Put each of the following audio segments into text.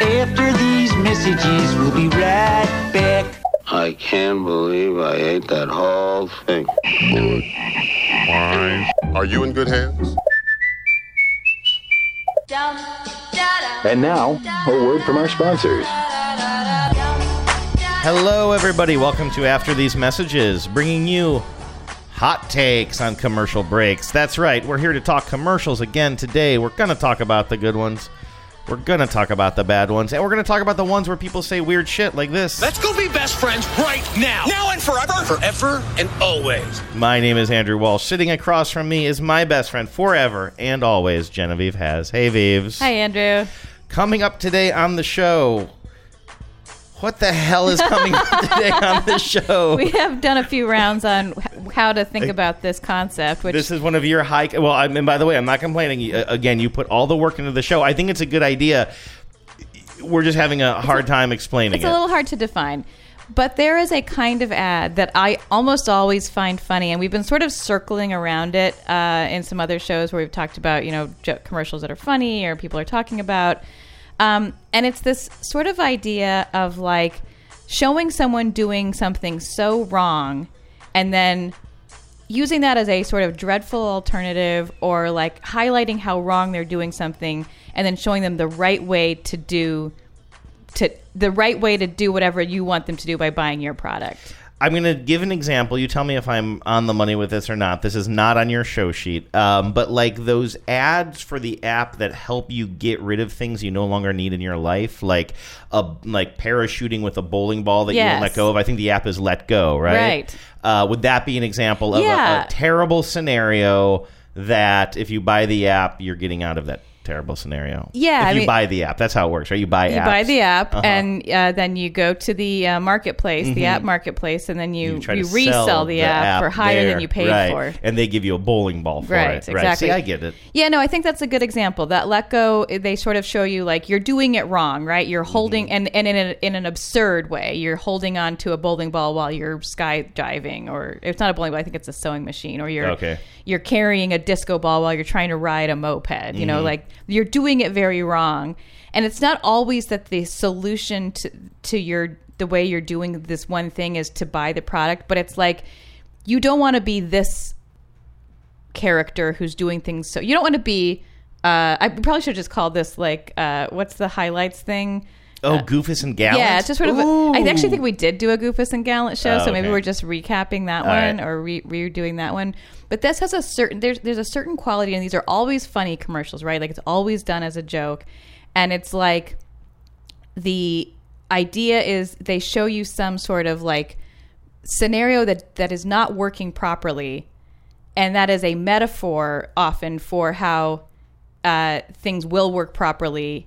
After these messages, we'll be right back. I can't believe I ate that whole thing. Are you in good hands? And now, a word from our sponsors. Hello, everybody. Welcome to After These Messages, bringing you hot takes on commercial breaks. That's right. We're here to talk commercials again today. We're going to talk about the good ones. We're going to talk about the bad ones. And we're going to talk about the ones where people say weird shit like this. Let's go be best friends right now. Now and forever. Forever and always. My name is Andrew Walsh. Sitting across from me is my best friend forever and always, Genevieve Has. Hey, Vives. Hi, Andrew. Coming up today on the show. What the hell is coming up today on the show? We have done a few rounds on how to think about this concept, which This is one of your high. Well, I mean, by the way, I'm not complaining. Uh, Again, you put all the work into the show. I think it's a good idea. We're just having a hard time explaining it's it. a little hard to define. But there is a kind of ad that I almost always find funny, and we've been sort of circling around it uh, in some other shows where we've talked about, you know, commercials that are funny or people are talking about. Um, and it's this sort of idea of like showing someone doing something so wrong and then using that as a sort of dreadful alternative or like highlighting how wrong they're doing something and then showing them the right way to do to the right way to do whatever you want them to do by buying your product. I'm going to give an example. You tell me if I'm on the money with this or not. This is not on your show sheet. Um, but like those ads for the app that help you get rid of things you no longer need in your life, like a like parachuting with a bowling ball that you Yes. won't let go of. I think the app is Let Go, right? Right. Uh, would that be an example of a- a, terrible scenario that if you buy the app, you're getting out of that terrible scenario? Yeah, If I you mean- buy the app, that's how it works, right? You buy You apps. buy the app Uh-huh. and uh, then you go to the uh, marketplace, the app marketplace, and then you, Mm-hmm. you, to resell sell the, app, for higher there, than you paid right. for. and they give you a bowling ball for Right, it. exactly. Right. See, I get it. Yeah, no, I think that's a good example. That let go, they sort of show you like you're doing it wrong, right? You're Mm-hmm. holding, and, and in, a, in an absurd way, you're holding on to a bowling ball while you're skydiving, or it's not a bowling ball, I think it's a sewing machine, or you're Okay. you're carrying a disco ball while you're trying to ride a moped. You Mm-hmm. know, like you're doing it very wrong, and it's not always that the solution to to your the way you're doing this one thing is to buy the product, but it's like you don't want to be this character who's doing things so you don't want to be uh i probably should have just called this like uh what's the highlights thing Oh, Goofus and Gallant. yeah it's just sort of Ooh. i actually think we did do a goofus and gallant show Oh, so maybe okay. we're just recapping that All one right. or re- redoing that one but this has a certain there's there's a certain quality and these are always funny commercials right like it's always done as a joke and it's like the idea is they show you some sort of like scenario that that is not working properly and that is a metaphor often for how uh, things will work properly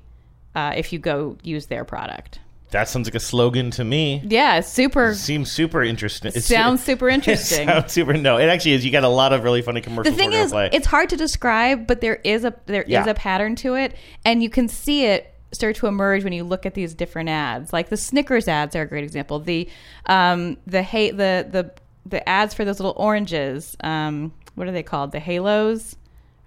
uh, if you go use their product. That sounds like a slogan to me. Yeah, super. Seems super interesting. It Sounds super it interesting. sounds super. No, it actually is. You got a lot of really funny commercials. The thing is, it's hard to describe, but there is a there is Yeah. a pattern to it, and you can see it start to emerge when you look at these different ads. Like the Snickers ads are a great example. The um the hey the the the ads for those little oranges. Um, what are they called? The halos. Are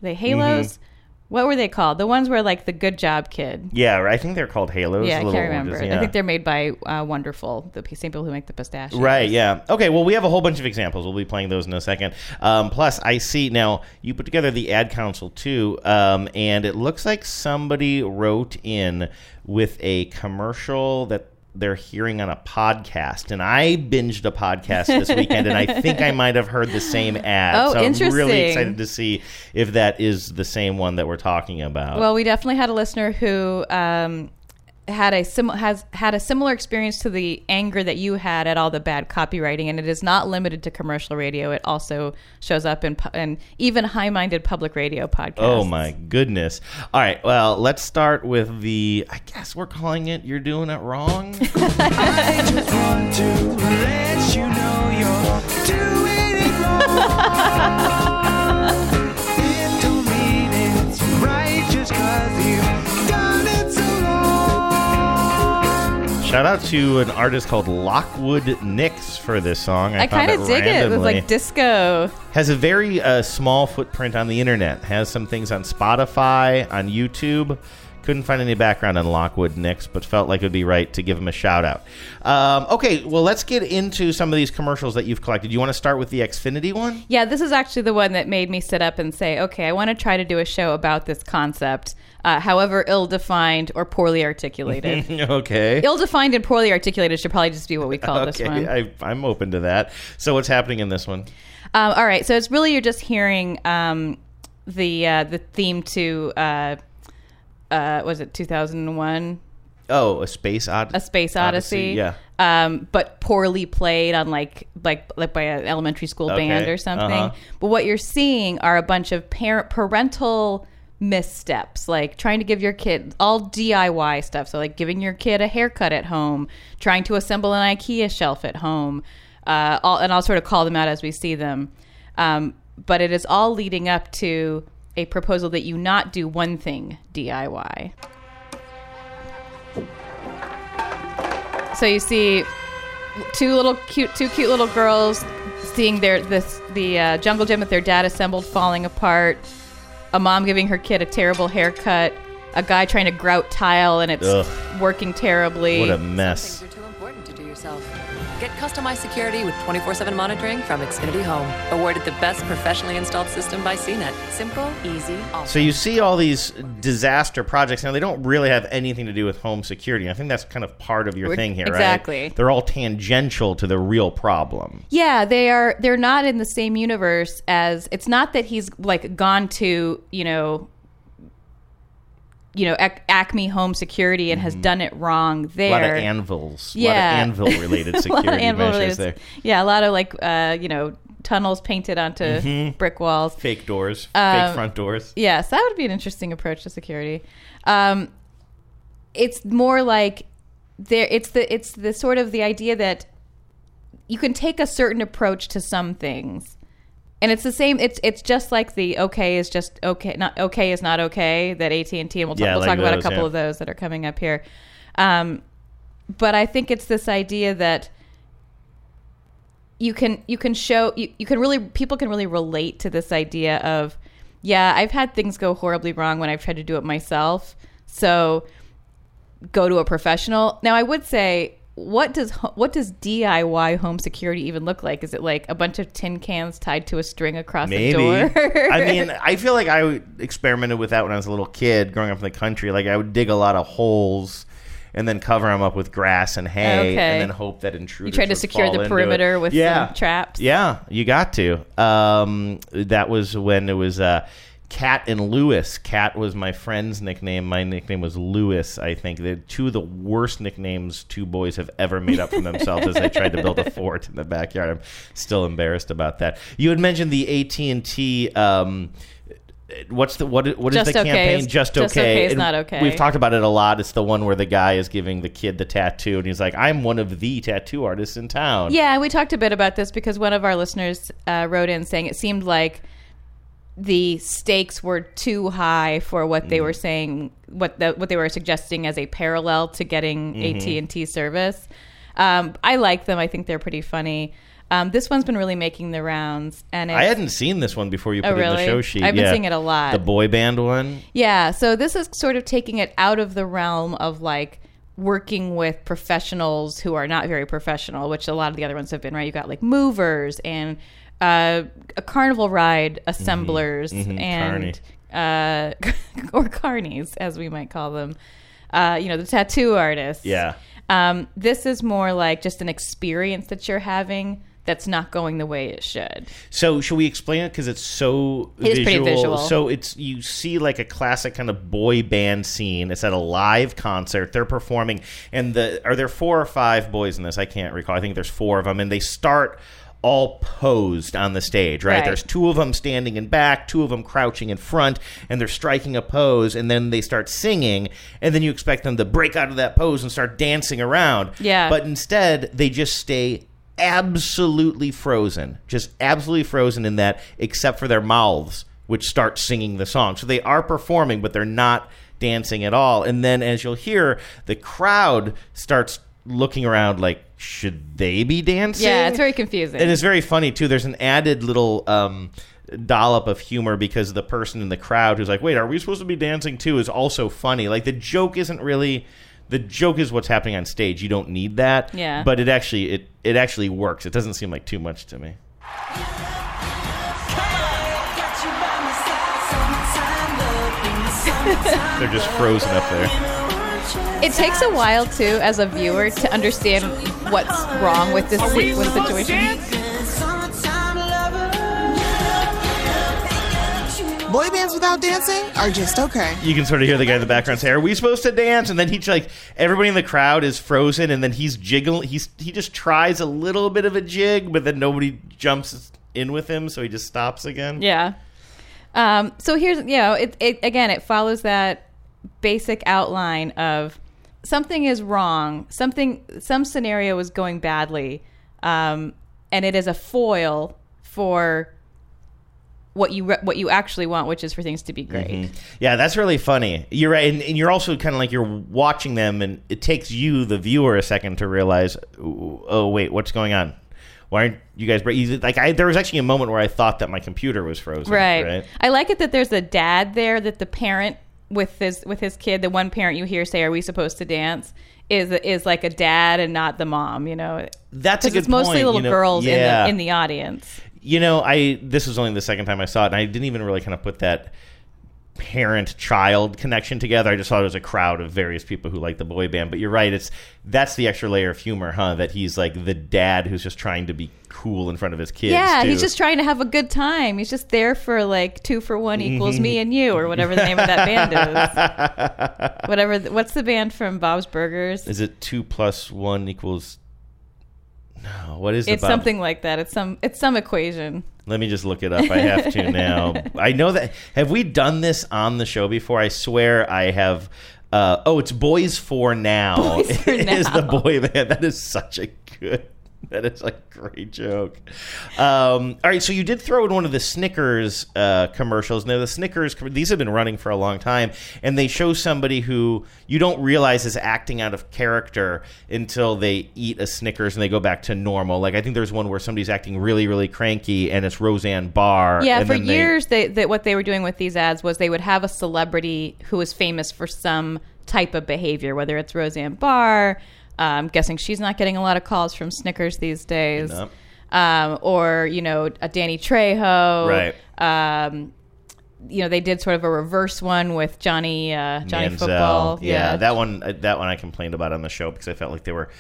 they halos? Mm-hmm. What were they called? The ones where like the good job kid. yeah, I think they're called Halos. Yeah, I can't remember. oranges, I think they're made by uh, Wonderful, the same people who make the pistachios. Right, yeah. Okay, well, we have a whole bunch of examples. We'll be playing those in a second. Um, plus, I see now you put together the ad council too, um, and it looks like somebody wrote in with a commercial that they're hearing on a podcast. And I binged a podcast this weekend, and I think I might have heard the same ad. Oh, so I'm really excited to see if that is the same one that we're talking about. Well, we definitely had a listener who um, had a sim- has had a similar experience to the anger that you had at all the bad copywriting, and it is not limited to commercial radio. It also shows up in, pu- in even high-minded public radio podcasts. Oh my goodness! All right, well, let's start with the. I guess we're calling it. You're doing it wrong. Shout out to an artist called Lockwood Nix for this song. I, I kind of dig it. It was like disco. has a very uh, small footprint on the internet. Has some things on Spotify, on YouTube. Couldn't find any background on Lockwood Nix, but felt like it would be right to give him a shout out. Um, okay, well, let's get into some of these commercials that you've collected. You want to start with the Xfinity one? Yeah, this is actually the one that made me sit up and say, okay, I want to try to do a show about this concept, uh, however ill defined or poorly articulated. okay. ill defined and poorly articulated should probably just be what we call this one. I, I'm open to that. So, what's happening in this one? Um, all right, so it's really you're just hearing um, the uh, the theme to uh, uh, was it 2001 Oh, a space odyssey. a space odyssey, Yeah. um, but poorly played on like like like by an elementary school Okay, band or something. uh-huh. But what you're seeing are a bunch of parent parental missteps, like trying to give your kid all DIY stuff. So like giving your kid a haircut at home, trying to assemble an IKEA shelf at home, uh, all, and I'll sort of call them out as we see them. Um, but it is all leading up to a proposal that you not do one thing DIY. So you see two little cute, two cute little girls seeing their this the uh, jungle gym that their dad assembled falling apart. A mom giving her kid a terrible haircut. A guy trying to grout tile and it's Ugh. working terribly. What a mess. Get customized security with 24/7 monitoring from Xfinity Home. Awarded the best professionally installed system by CNET. Simple, easy, awesome. So you see all these disaster projects now. They don't really have anything to do with home security. I think that's kind of part of your We're- thing here, right? exactly. right? They're all tangential to the real problem. Yeah, they are. They're not in the same universe as. It's not that he's like gone to you know, you know, Ac- Acme Home Security and has done it wrong there. Mm-hmm. A lot of anvils. Yeah, A lot of anvil related A lot of security anvil measures related- there. Yeah, a lot of like uh, you know tunnels painted onto Mm-hmm. brick walls. Fake doors, Um, fake front doors. Yes, that would be an interesting approach to security. Um, it's more like there. It's the it's the sort of the idea that you can take a certain approach to some things, and it's the same. It's it's just like the okay is just okay, not okay is not okay that AT and T, and we'll talk, Yeah, we'll like talk about a couple yeah. of those that are coming up here. Um, but I think it's this idea that you can you can show you, you can really people can really relate to this idea of yeah i've had things go horribly wrong when i've tried to do it myself so go to a professional now i would say what does what does diy home security even look like is it like a bunch of tin cans tied to a string across Maybe. a door I mean, I feel like I experimented with that when I was a little kid growing up in the country. Like, I would dig a lot of holes and then cover them up with grass and hay Okay. and then hope that intruders you tried to secure the perimeter it. with yeah. some traps Yeah, you got to. Um, that was when it was uh, Cat and Lewis. Cat was my friend's nickname. My nickname was Lewis. I think they're two of the worst nicknames two boys have ever made up for themselves as they tried to build a fort in the backyard. I'm still embarrassed about that. You had mentioned the AT and T. Um, What's the what? What is Just the okay campaign? is- just just okay. okay is And not okay. We've talked about it a lot. It's the one where the guy is giving the kid the tattoo, and he's like, "I'm one of the tattoo artists in town." Yeah, we talked a bit about this because one of our listeners uh, wrote in saying it seemed like the stakes were too high for what they were saying, what the, what they were suggesting as a parallel to getting AT and T service. Um, I like them. I think they're pretty funny. Um, this one's been really making the rounds, and it's, I hadn't seen this one before you put Oh, it in the show sheet. I've been Yeah. seeing it a lot. The boy band one. Yeah, so this is sort of taking it out of the realm of like working with professionals who are not very professional, which a lot of the other ones have been, right? You got like movers and uh, a carnival ride assemblers and uh, or carnies, as we might call them. Uh, you know, the tattoo artists. Yeah. Um, this is more like just an experience that you're having that's not going the way it should. So should we explain it because it's so It is pretty visual. So it's you see like a classic kind of boy band scene. It's at a live concert. They're performing, and the are there four or five boys in this? I can't recall. I think there's four of them, and they start all posed on the stage, right? Right. There's two of them standing in back, two of them crouching in front, and they're striking a pose, and then they start singing, and then you expect them to break out of that pose and start dancing around. Yeah. But instead, they just stay absolutely frozen, just absolutely frozen in that, except for their mouths, which start singing the song. So they are performing, but they're not dancing at all. And then, as you'll hear, the crowd starts looking around like, should they be dancing? Yeah, it's very confusing. And it's very funny too. There's an added little um, dollop of humor because the person in the crowd who's like, "Wait, are we supposed to be dancing too?" is also funny. Like the joke isn't really the joke is what's happening on stage. You don't need that. Yeah. But it actually it it actually works. It doesn't seem like too much to me. They're just frozen up there. It takes a while too, as a viewer, to understand what's wrong with this si- with the situation. Boy bands without dancing are just okay. You can sort of hear the guy in the background say, "Are we supposed to dance?" And then he's like, everybody in the crowd is frozen, and then he's jiggling. He's he just tries a little bit of a jig, but then nobody jumps in with him, so he just stops again. Yeah. Um, so here's you know it, it again it follows that basic outline of something is wrong something some scenario is going badly um, and it is a foil for what you re- what you actually want which is for things to be great Yeah, that's really funny. You're right, and, and you're also kind of like you're watching them, and it takes you, the viewer, a second to realize, oh wait, what's going on? Why aren't you guys? Like, I there was actually a moment where I thought that my computer was frozen. right. Right. i like it that there's a dad there that the parent with his with his kid the one parent you hear say are we supposed to dance is is like a dad and not the mom you know That's a good it's mostly point, little you know? girls Yeah. in the in the audience You know, I this was only the second time I saw it, and I didn't even really kind of put that parent-child connection together. I just thought it was a crowd of various people who like the boy band. But you're right; it's that's the extra layer of humor, huh? That he's like the dad who's just trying to be cool in front of his kids. Yeah, too. he's just trying to have a good time. He's just there for like two for one equals me mm-hmm. and you, or whatever the name of that band is. Whatever. th- What's the band from Bob's Burgers? Is it two plus one equals? No, what is the It's Bob- something like that. It's some. It's some equation. Let me just look it up. I have to now. I know that. Have we done this on the show before? I swear I have. Uh, oh, it's Boyz 4 Now. Boys for is the boy band. That is such a good. That is a great joke. Um, all right, so you did throw in one of the Snickers uh, commercials. Now, the Snickers, these have been running for a long time, and they show somebody who you don't realize is acting out of character until they eat a Snickers and they go back to normal. Like, I think there's one where somebody's acting really, really cranky, and it's Roseanne Barr. Yeah, and for they- years, they, they what they were doing with these ads was they would have a celebrity who was famous for some type of behavior, whether it's Roseanne Barr. Uh, I'm guessing she's not getting a lot of calls from Snickers these days. Um, or you know, a Danny Trejo. Right. Um, you know, they did sort of a reverse one with Johnny uh, Johnny Manziel. Football. Yeah, that one uh, that one I complained about on the show because I felt like they were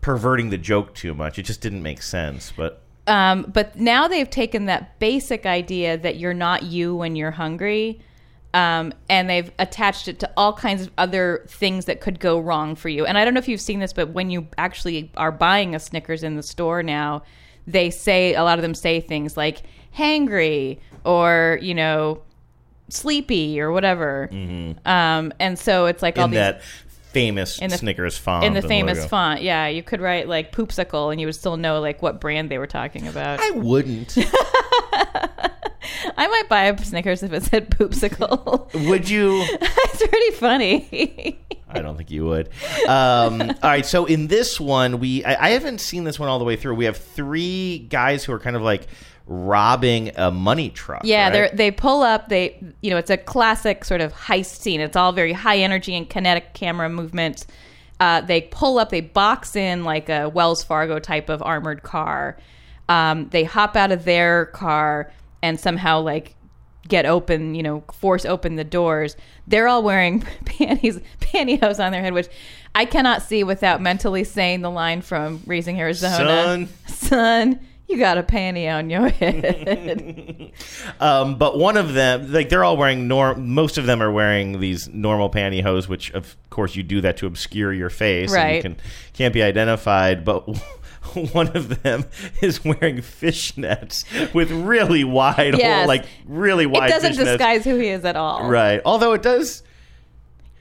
perverting the joke too much. It just didn't make sense. But Um, but now they've taken that basic idea that you're not you when you're hungry, um, and they've attached it to all kinds of other things that could go wrong for you. And I don't know if you've seen this, but when you actually are buying a Snickers in the store now, they say a lot of them say things like "hangry" or you know "sleepy" or whatever. Um, and so it's like all Mm-hmm. in these that famous in the- Snickers font, in the famous logo. font. Yeah, you could write like "poopsicle" and you would still know like what brand they were talking about. I wouldn't. I might buy a Snickers if it said poopsicle. Would you? it's pretty funny. I don't think you would. Um, all right, so in this one, we I, I haven't seen this one all the way through. We have three guys who are kind of like robbing a money truck. yeah, right? they they pull up. They you know it's a classic sort of heist scene. It's all very high energy and kinetic camera movement. Uh, they pull up. They box in like a Wells Fargo type of armored car. Um, they hop out of their car and somehow like get open, you know, force open the doors. They're all wearing panties, pantyhose on their head, which I cannot see without mentally saying the line from Raising Arizona. Son. son, you got a panty on your head. Um, but one of them, like they're all wearing norm. Most of them are wearing these normal pantyhose, which of course you do that to obscure your face, and Right. you can can't be identified. But one of them is wearing fishnets with really wide, Yes. hole, like really wide. it doesn't fishnets. disguise who he is at all. Right. Although it does.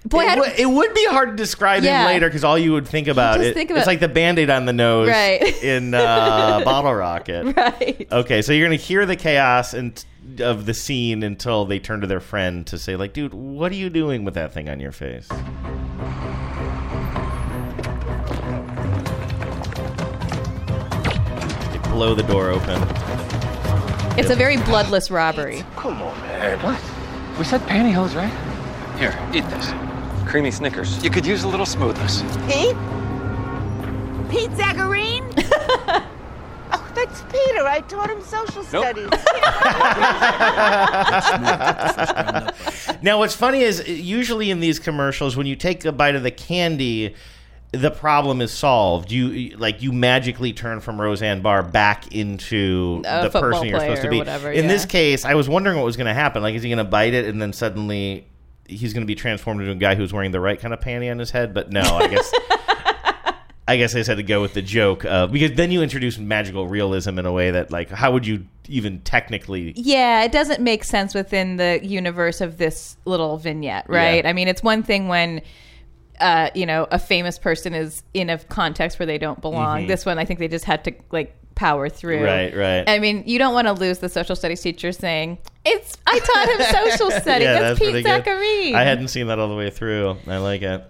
Boy, it, I would- it would be hard to describe Yeah. him later because all you would think about just it. think it's like the band-aid on the nose Right. in uh, Bottle Rocket. Right. Okay, so you're gonna hear the chaos and of the scene until they turn to their friend to say, like, dude, what are you doing with that thing on your face? They blow the door open. It's a very bloodless robbery. Come on, man. What? We said pantyhose, right? Here, eat this. Creamy Snickers. You could use a little smoothness. Pete? Pete Zacharine? oh, that's Peter. I taught him social studies. Now, what's funny is usually in these commercials, when you take a bite of the candy, the problem is solved. You like you magically turn from Roseanne Barr back into A the person you're supposed to be. whatever, in yeah. this case, I was wondering what was going to happen. Like, is he going to bite it and then suddenly he's going to be transformed into a guy who's wearing the right kind of panty on his head? But no, I guess. I guess I just had to go with the joke uh, because then you introduce magical realism in a way that, like, how would you even technically? Yeah, it doesn't make sense within the universe of this little vignette, right? Yeah. I mean, it's one thing when. Uh, you know, a famous person is in a context where they don't belong. Mhm. This one, I think they just had to like power through. Right, right. I mean, you don't want to lose the social studies teacher saying, "It's I taught him social studies." Yeah, that's, pretty Pete. Zacharine. I hadn't seen that all the way through. I like it.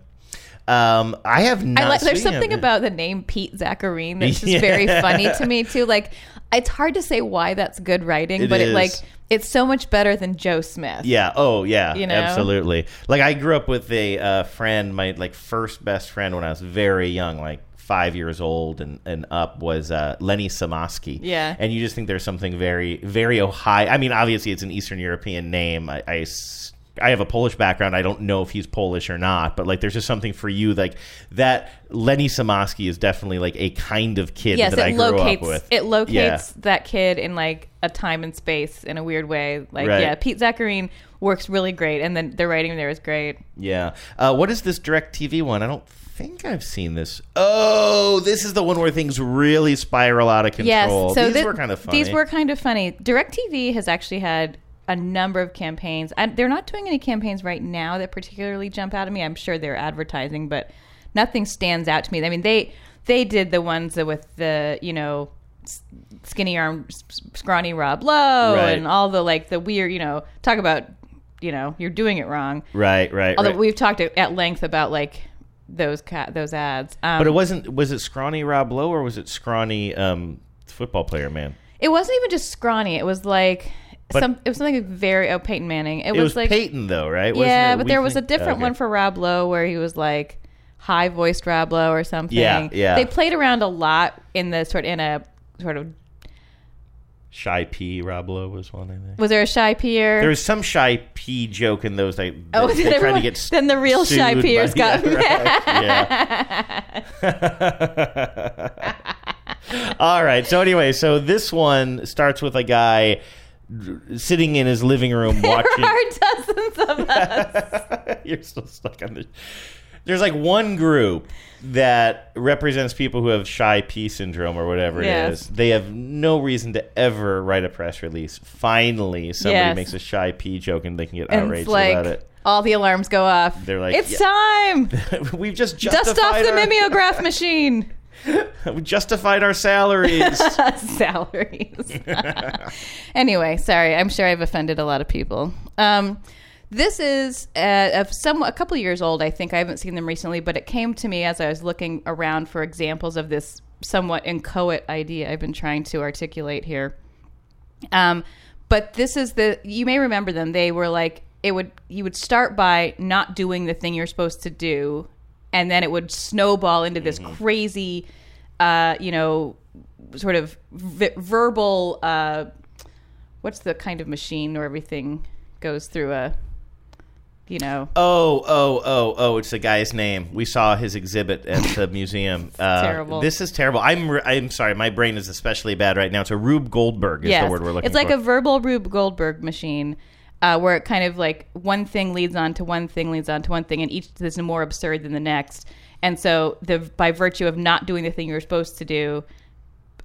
Um, I have not. I like. There's something it. about the name Pete Zacharine that's just Yeah. very funny to me too. Like, it's hard to say why that's good writing, It but it is. like it's so much better than Joe Smith. Yeah. Oh, yeah. You know? Absolutely. Like I grew up with a uh, friend, my like first best friend when I was very young, like five years old and, and up, was uh, Lenny Samaski. Yeah. And you just think there's something very, very Ohio. I mean, obviously it's an Eastern European name. I, I have a Polish background. I don't know if he's Polish or not, but like there's just something for you like that. Lenny Samaski is definitely like a kind of kid yes, that I it grew locates up with. it locates Yeah. that kid in like a time and space in a weird way. Like Right. yeah, Pete Zacharine works really great, and then the writing there is great. Yeah. Uh, what is this DirecTV one? I don't think I've seen this. Oh, this is the one where things really spiral out of control. Yes, so these thi- were kind of funny. These were kind of funny. DirecTV has actually had a number of campaigns. And they're not doing any campaigns right now that particularly jump out at me. I'm sure they're advertising, but nothing stands out to me. I mean, they they did the ones with the you know skinny arm, scrawny Rob Lowe, Right. and all the like the weird you know talk about you know you're doing it wrong. right, right, Although right. we've talked at length about like those ca- those ads. Um, but it wasn't. Was it scrawny Rob Lowe or was it scrawny um, football player man? It wasn't even just scrawny. It was like But- some. It was something very. Oh, Peyton Manning. It, It, was, was like Peyton though, right? Wasn't yeah, but there was a different okay. one for Rob Lowe where he was like high voiced Rob Lowe or something. Yeah, yeah. They played around a lot in the sort in a sort of. Shy P. Rob Lowe was one. I think. Was there a shy peer? There was some shy P joke in those. They, Oh, they, then they tried to everyone- then the real shy peers got yeah, yeah. All right. So anyway, so this one starts with a guy sitting in his living room watching. there are dozens of us. You're still stuck on this. There's like one group that represents people who have shy P syndrome or whatever Yes. it is. They have no reason to ever write a press release. Finally, somebody Yes. makes a shy P joke and they can get and outraged like about it. all the alarms go off. They're like, it's yeah. time. We've just Dust off justified the our, mimeograph machine. we justified our salaries. salaries. anyway, sorry. I'm sure I've offended a lot of people. Um, this is uh, of some a couple years old. I think I haven't seen them recently, but it came to me as I was looking around for examples of this somewhat inchoate idea I've been trying to articulate here. Um, but this is the you may remember them. They were like it would you would start by not doing the thing you're supposed to do, and then it would snowball into this crazy, uh, you know, sort of v- verbal. Uh, what's the kind of machine where everything goes through a, you know, Oh, oh, oh, oh! It's the guy's name. We saw his exhibit at the museum. Uh, terrible. This is terrible. I'm, re- I'm sorry. My brain is especially bad right now. It's a Rube Goldberg is Yes. the word we're looking for. It's like for. a verbal Rube Goldberg machine. Uh, where it kind of like one thing leads on to one thing leads on to one thing, and each is more absurd than the next. And so, the by virtue of not doing the thing you're supposed to do,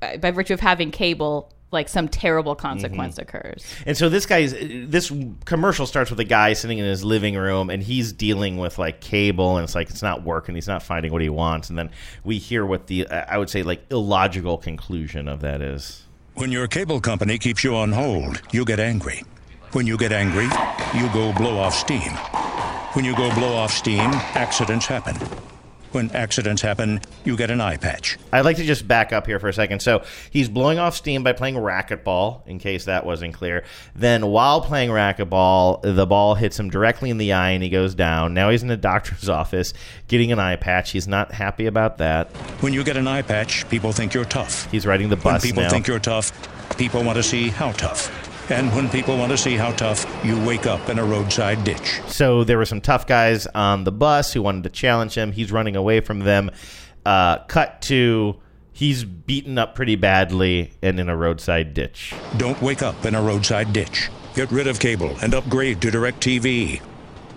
uh, by virtue of having cable, like some terrible consequence Mm-hmm. occurs. And so this guy's this commercial starts with a guy sitting in his living room and he's dealing with like cable and it's like it's not working. He's not finding what he wants. And then we hear what the uh, I would say like illogical conclusion of that is. When your cable company keeps you on hold, you get angry. When you get angry, you go blow off steam. When you go blow off steam, accidents happen. When accidents happen, you get an eye patch. I'd like to just back up here for a second. So he's blowing off steam by playing racquetball, in case that wasn't clear. Then, while playing racquetball, the ball hits him directly in the eye and he goes down. Now he's in the doctor's office getting an eye patch. He's not happy about that. When you get an eye patch, people think you're tough. He's riding the bus. When people now. think you're tough, people want to see how tough. And when people want to see how tough, you wake up in a roadside ditch. So there were some tough guys on the bus who wanted to challenge him. He's running away from them. Uh, cut to he's beaten up pretty badly and in a roadside ditch. Don't wake up in a roadside ditch. Get rid of cable and upgrade to DirecTV.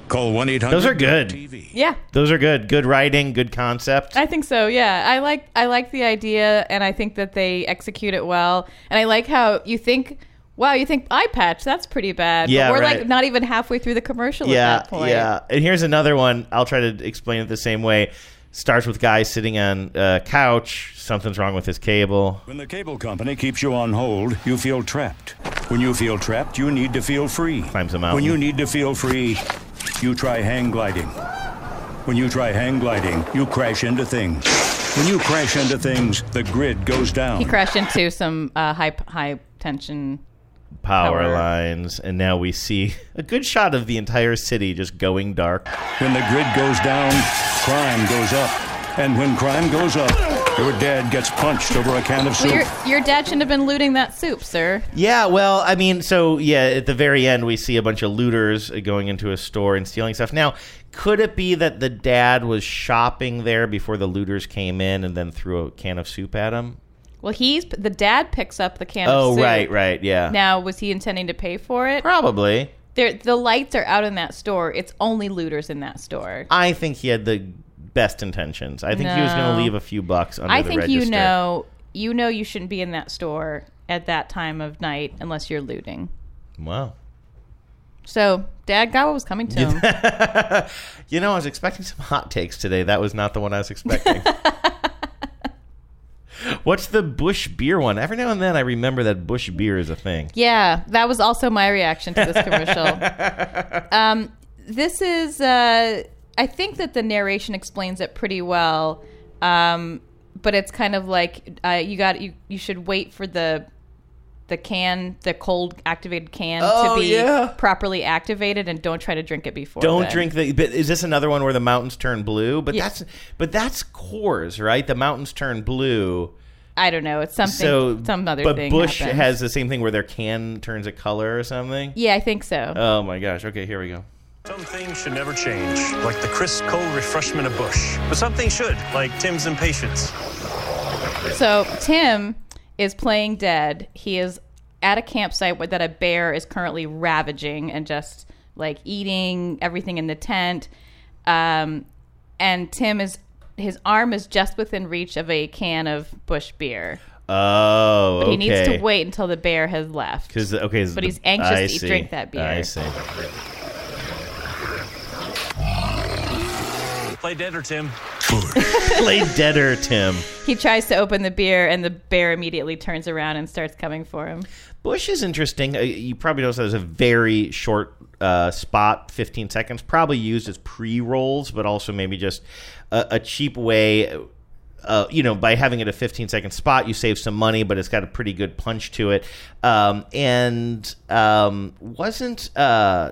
Call 1 800. Those are good. TV. Yeah. Those are good. Good writing, good concept. I think so. Yeah, I like I like the idea, and I think that they execute it well. And I like how you think, wow, you think eye patch that's pretty bad. Yeah, but we're right. like not even halfway through the commercial yeah, at that point. yeah. And here's another one. I'll try to explain it the same way. Starts with guy sitting on a couch. Something's wrong with his cable. When the cable company keeps you on hold, you feel trapped. When you feel trapped, you need to feel free. Climbs a mountain. When you need to feel free, you try hang gliding. When you try hang gliding, you crash into things. When you crash into things, the grid goes down. He crashed into some uh, high high tension. Power, Power. lines, and now we see a good shot of the entire city just going dark. When the grid goes down, crime goes up. And when crime goes up, your dad gets punched over a can of soup. Well, your your dad shouldn't have been looting that soup, sir. Yeah, well, I mean, so yeah, at the very end, we see a bunch of looters uh, going into a store and stealing stuff. Now, could it be that the dad was shopping there before the looters came in and then threw a can of soup at him? Well, he's the dad picks up the can. oh, of soup. right, right, yeah. Now, was he intending to pay for it? Probably. There, the lights are out in that store. It's only looters in that store. I think he had the best intentions. I think he was going No. to leave a few bucks under the register. I the think register. you know, you know, you shouldn't be in that store at that time of night unless you're looting. Wow. So, Dad got what was coming to him. You know, I was expecting some hot takes today. That was not the one I was expecting. What's the Busch beer one? Every now and then I remember that Busch beer is a thing. Yeah, that was also my reaction to this commercial. um, this is, uh, I think that the narration explains it pretty well, um, but it's kind of like uh, you got you you should wait for the the can, the cold activated can, Oh, to be yeah. properly activated, and don't try to drink it before. Don't then. drink the. But is this another one where the mountains turn blue? But Yeah. that's but that's Coors, right? The mountains turn blue. I don't know. It's something. so some other But thing. Busch happens. has the same thing where their can turns a color or something. Yeah, I think so. Oh my gosh. Okay, here we go. Some things should never change, like the crisp, cold refreshment of Busch. But some things should, like Tim's impatience. So Tim is playing dead. He is at a campsite that a bear is currently ravaging and just like eating everything in the tent. Um, and Tim is his arm is just within reach of a can of Busch beer. Oh, But okay. he needs to wait until the bear has left. Because okay, But the- he's anxious I to see. drink that beer. I see. Play dead or Tim. Play deader, Tim. He tries to open the beer, and the bear immediately turns around and starts coming for him. Busch is interesting. Uh, you probably notice there's a very short uh, spot, 15 seconds, probably used as pre rolls, but also maybe just a, a cheap way. Uh, you know, by having it a 15 second spot, you save some money, but it's got a pretty good punch to it. Um, and um, wasn't uh,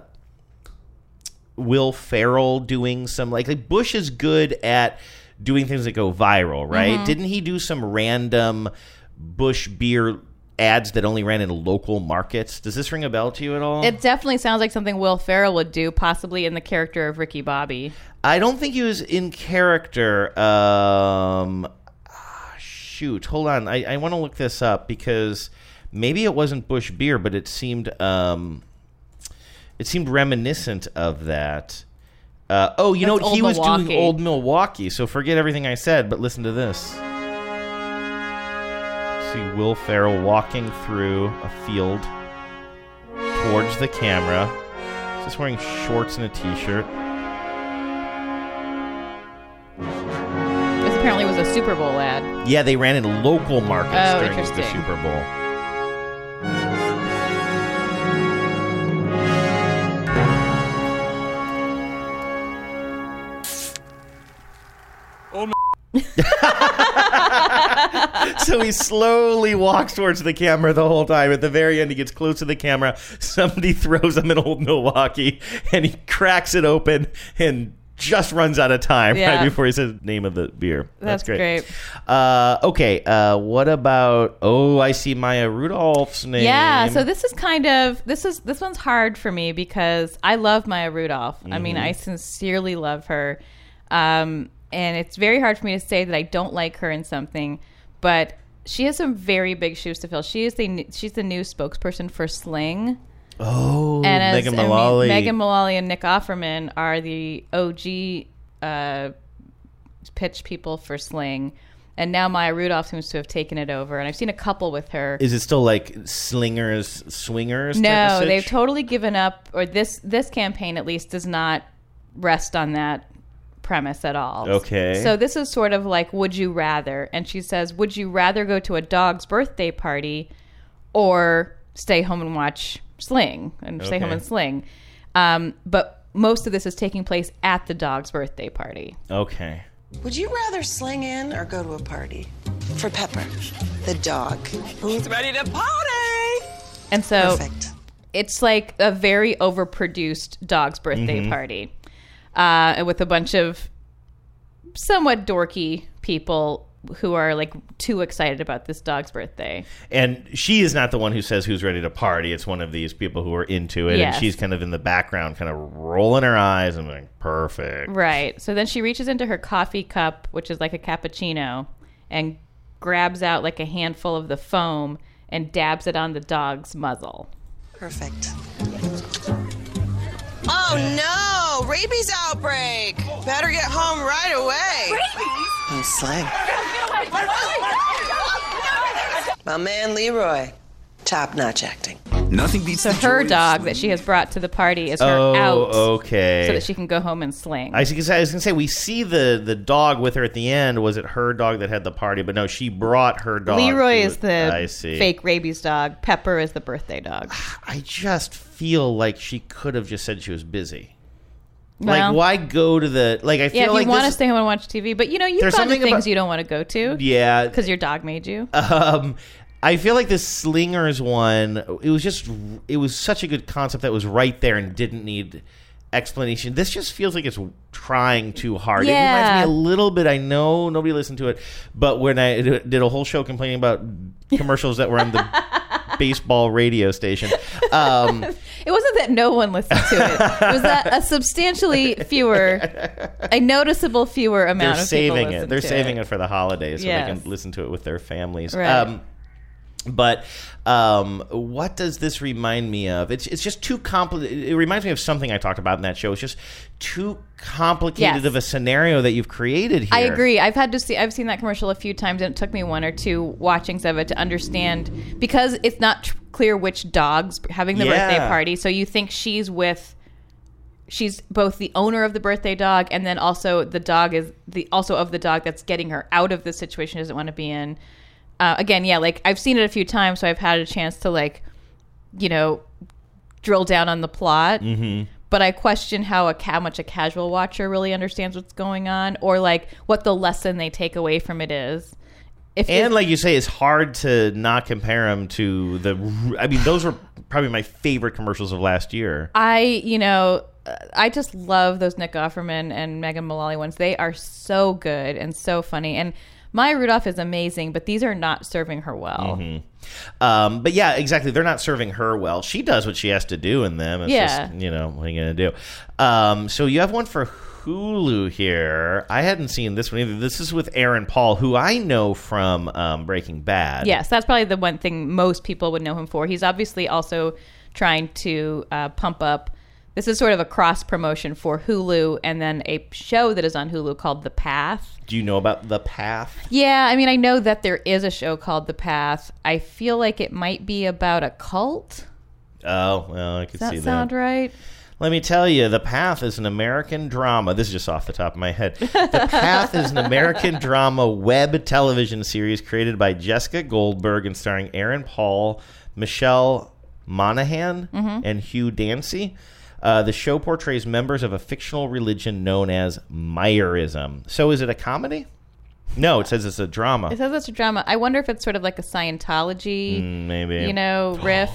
Will Ferrell doing some like, like Busch is good at doing things that go viral, right? Mhm. Didn't he do some random Busch beer ads that only ran in local markets? Does this ring a bell to you at all? It definitely sounds like something Will Ferrell would do, possibly in the character of Ricky Bobby. I don't think he was in character. Um, shoot, hold on. I, I want to look this up because maybe it wasn't Bush beer, but it seemed um, it seemed reminiscent of that. Uh, oh, you know That's what? He was Milwaukee. doing old Milwaukee. So forget everything I said, but listen to this. See Will Ferrell walking through a field towards the camera. He's just wearing shorts and a t-shirt. This apparently was a Super Bowl ad. Yeah, they ran in local markets Oh, during the. Super Bowl. so he slowly walks towards the camera the whole time. At the very end, he gets close to the camera. Somebody throws him an old Milwaukee, and he cracks it open and just runs out of time Yeah. right before he says name of the beer. That's great. Uh, okay, uh, what about? Oh, I see Maya Rudolph's name. Yeah, so this is kind of this is this one's hard for me because I love Maya Rudolph. I mean, Mhm. I sincerely love her, um, and it's very hard for me to say that I don't like her in something, but she has some very big shoes to fill. She is the she's the new spokesperson for Sling. Oh, and as, Megan I mean, Mullally. Megan Mullally and Nick Offerman are the OG uh, pitch people for Sling, and now Maya Rudolph seems to have taken it over. And I've seen a couple with her. Is it still like slingers, swingers? No, they've totally given up, or this this campaign at least does not rest on that premise at all. Okay. So this is sort of like would you rather? And she says, would you rather go to a dog's birthday party or stay home and watch Sling and stay home and Sling? Um, but most of this is taking place at the dog's birthday party. Okay. Would you rather sling in or go to a party? For Pepper, the dog. Who's ready to party? And so Perfect. it's like a very overproduced dog's birthday Mhm. party uh, with a bunch of somewhat dorky people who are like too excited about this dog's birthday. And she is not the one who says who's ready to party. It's one of these people who are into it, Yes. and she's kind of in the background, kind of rolling her eyes and like, perfect. Right. So then she reaches into her coffee cup, which is like a cappuccino, and grabs out like a handful of the foam and dabs it on the dog's muzzle. Perfect. Oh no! Rabies outbreak! Better get home right away. Rabies? Oh, slang. My man Leroy. Top notch acting. Nothing beats So her dog that she has brought to the party is her Oh, out okay. so that she can go home and sling. I was gonna say, I was gonna say we see the the dog with her at the end. Was it her dog that had the party? But no, she brought her dog. Leroy to is the I see. fake rabies dog. Pepper is the birthday dog. I just feel like she could have just said she was busy. Well- like, why go to the like? I feel yeah, if like you want to stay home and watch TV, but you know you've gone to things about- you don't want to go to. Yeah. because your dog made you. Um, I feel like this slingers one. It was just. It was such a good concept that was right there and didn't need explanation. This just feels like it's trying too hard. It reminds me a little bit. I know nobody listened to it, but when I did a whole show complaining about commercials that were on the baseball radio station. Um, It wasn't that no one listened to it. It was that a substantially fewer, a noticeable fewer amount they're of people saving it. They're saving it. for the holidays so Yes. they can listen to it with their families. Right. Um, but um, what does this remind me of? It's it's just too complicated. It reminds me of something I talked about in that show. It's just too complicated Yes. of a scenario that you've created here. I agree. I've had to see. I've seen that commercial a few times, and it took me one or two watchings of it to understand because it's not tr- clear which dog's having the birthday party. So you think she's with. She's both the owner of the birthday dog, and then also the dog is the also of the dog that's getting her out of the situation she doesn't want to be in. Uh, again, yeah, like I've seen it a few times, so I've had a chance to like, you know, drill down on the plot Mm-hmm. but I question how a how much a casual watcher really understands what's going on, or like what the lesson they take away from it is. If And like you say, it's hard to not compare them to the. I mean, those were probably my favorite commercials of last year. I, you know, uh, I just love those Nick Offerman and Megan Mullally ones. They are so good and so funny. And Maya Rudolph is amazing, but these are not serving her well. Mhm. Um, but yeah, exactly. They're not serving her well. She does what she has to do in them. It's Yeah. just, you know, what are you going to do? Um, so you have one for Hulu here. I hadn't seen this one either. This is with Aaron Paul, who I know from um, Breaking Bad. Yes, that's probably the one thing most people would know him for. He's obviously also trying to uh, pump up. This is sort of a cross promotion for Hulu and then a show that is on Hulu called The Path. Do you know about The Path? Yeah, I mean, I know that there is a show called The Path. I feel like it might be about a cult. Oh, well, I could Does see that sound that. Sound right? Let me tell you, The Path is an American drama. This is just off the top of my head. The Path is an American drama web television series created by Jessica Goldberg and starring Aaron Paul, Michelle Monaghan, Mhm. and Hugh Dancy. Uh, the show portrays members of a fictional religion known as Meyerism. So, is it a comedy? No, it says it's a drama. It says it's a drama. I wonder if it's sort of like a Scientology, Mm, maybe. you know, riff.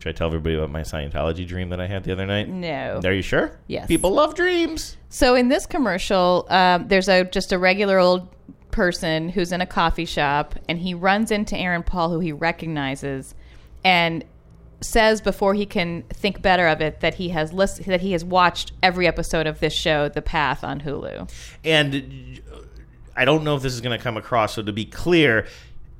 Should I tell everybody about my Scientology dream that I had the other night? No. Are you sure? Yes. People love dreams. So in this commercial, um, there's a just a regular old person who's in a coffee shop, and he runs into Aaron Paul, who he recognizes, and says before he can think better of it that he has list- that he has watched every episode of this show, The Path, on Hulu. And uh, I don't know if this is going to come across. So to be clear,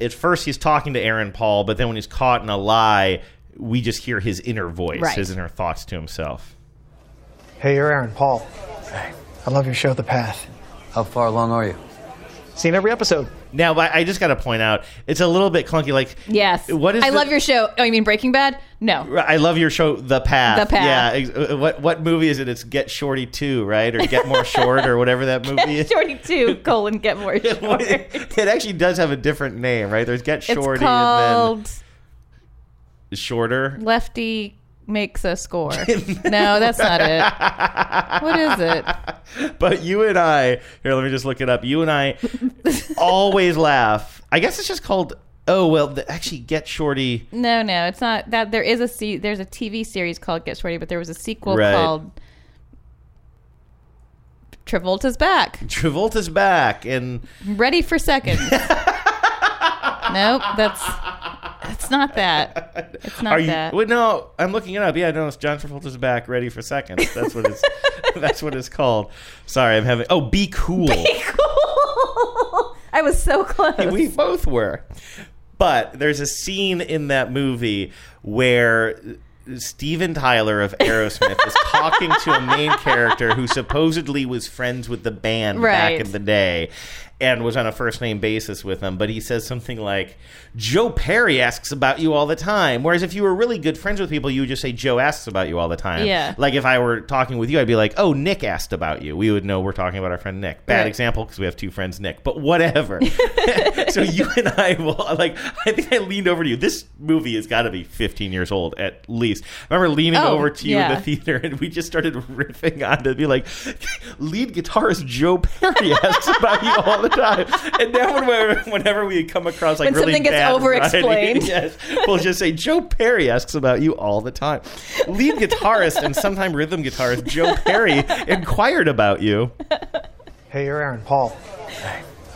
at first he's talking to Aaron Paul, but then when he's caught in a lie, we just hear his inner voice, Right. his inner thoughts to himself. Hey, you're Aaron Paul. I love your show, The Path. How far along are you? Seen every episode. Now, but I just got to point out, it's a little bit clunky. Like, Yes. What is I the- love your show. Oh, you mean Breaking Bad? No. I love your show, The Path. The Path. Yeah. ex- uh, What what movie is it? It's Get Shorty Two, right? Or Get More Short, or whatever that movie is. Get Shorty two colon get more short. It actually does have a different name, right? There's Get Shorty It's Shorty called and then Shorter. Lefty makes a score. no, that's not it. What is it? But you and I, here, let me just look it up. You and I always laugh. I guess it's just called. Oh well, the, actually, Get Shorty. No, no, it's not that. There is a se- there's a TV series called Get Shorty, but there was a sequel Right. called Travolta's Back. Travolta's back, and Ready for seconds. nope, that's it's not that. It's not are you? that. Wait, no, I'm looking it up. Yeah, no, it's John Travolta's back, ready for seconds. That's what it's. that's what it's called. Sorry, I'm having. Oh, be cool. I was so close. we both were. But there's a scene in that movie where Steven Tyler of Aerosmith is talking to a main character who supposedly was friends with the band Right. back in the day and was on a first name basis with them. But he says something like, Joe Perry asks about you all the time. Whereas if you were really good friends with people, you would just say, Joe asks about you all the time. Yeah. Like if I were talking with you, I'd be like, oh, Nick asked about you. We would know we're talking about our friend Nick. Bad Right. example because we have two friends, Nick, but whatever. so you and I will like. I think I leaned over to you. This movie has got to be 15 years old at least. I remember leaning Oh, over to you in the theater, and we just started riffing on to be like, lead guitarist Joe Perry asks about you all the time. And now whenever, whenever we come across like When really something gets bad over-explained. writing, yes, we'll just say Joe Perry asks about you all the time. Lead guitarist and sometime rhythm guitarist Joe Perry inquired about you. Hey, you're Aaron Paul.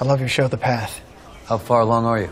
I love your show, The Path. How far along are you?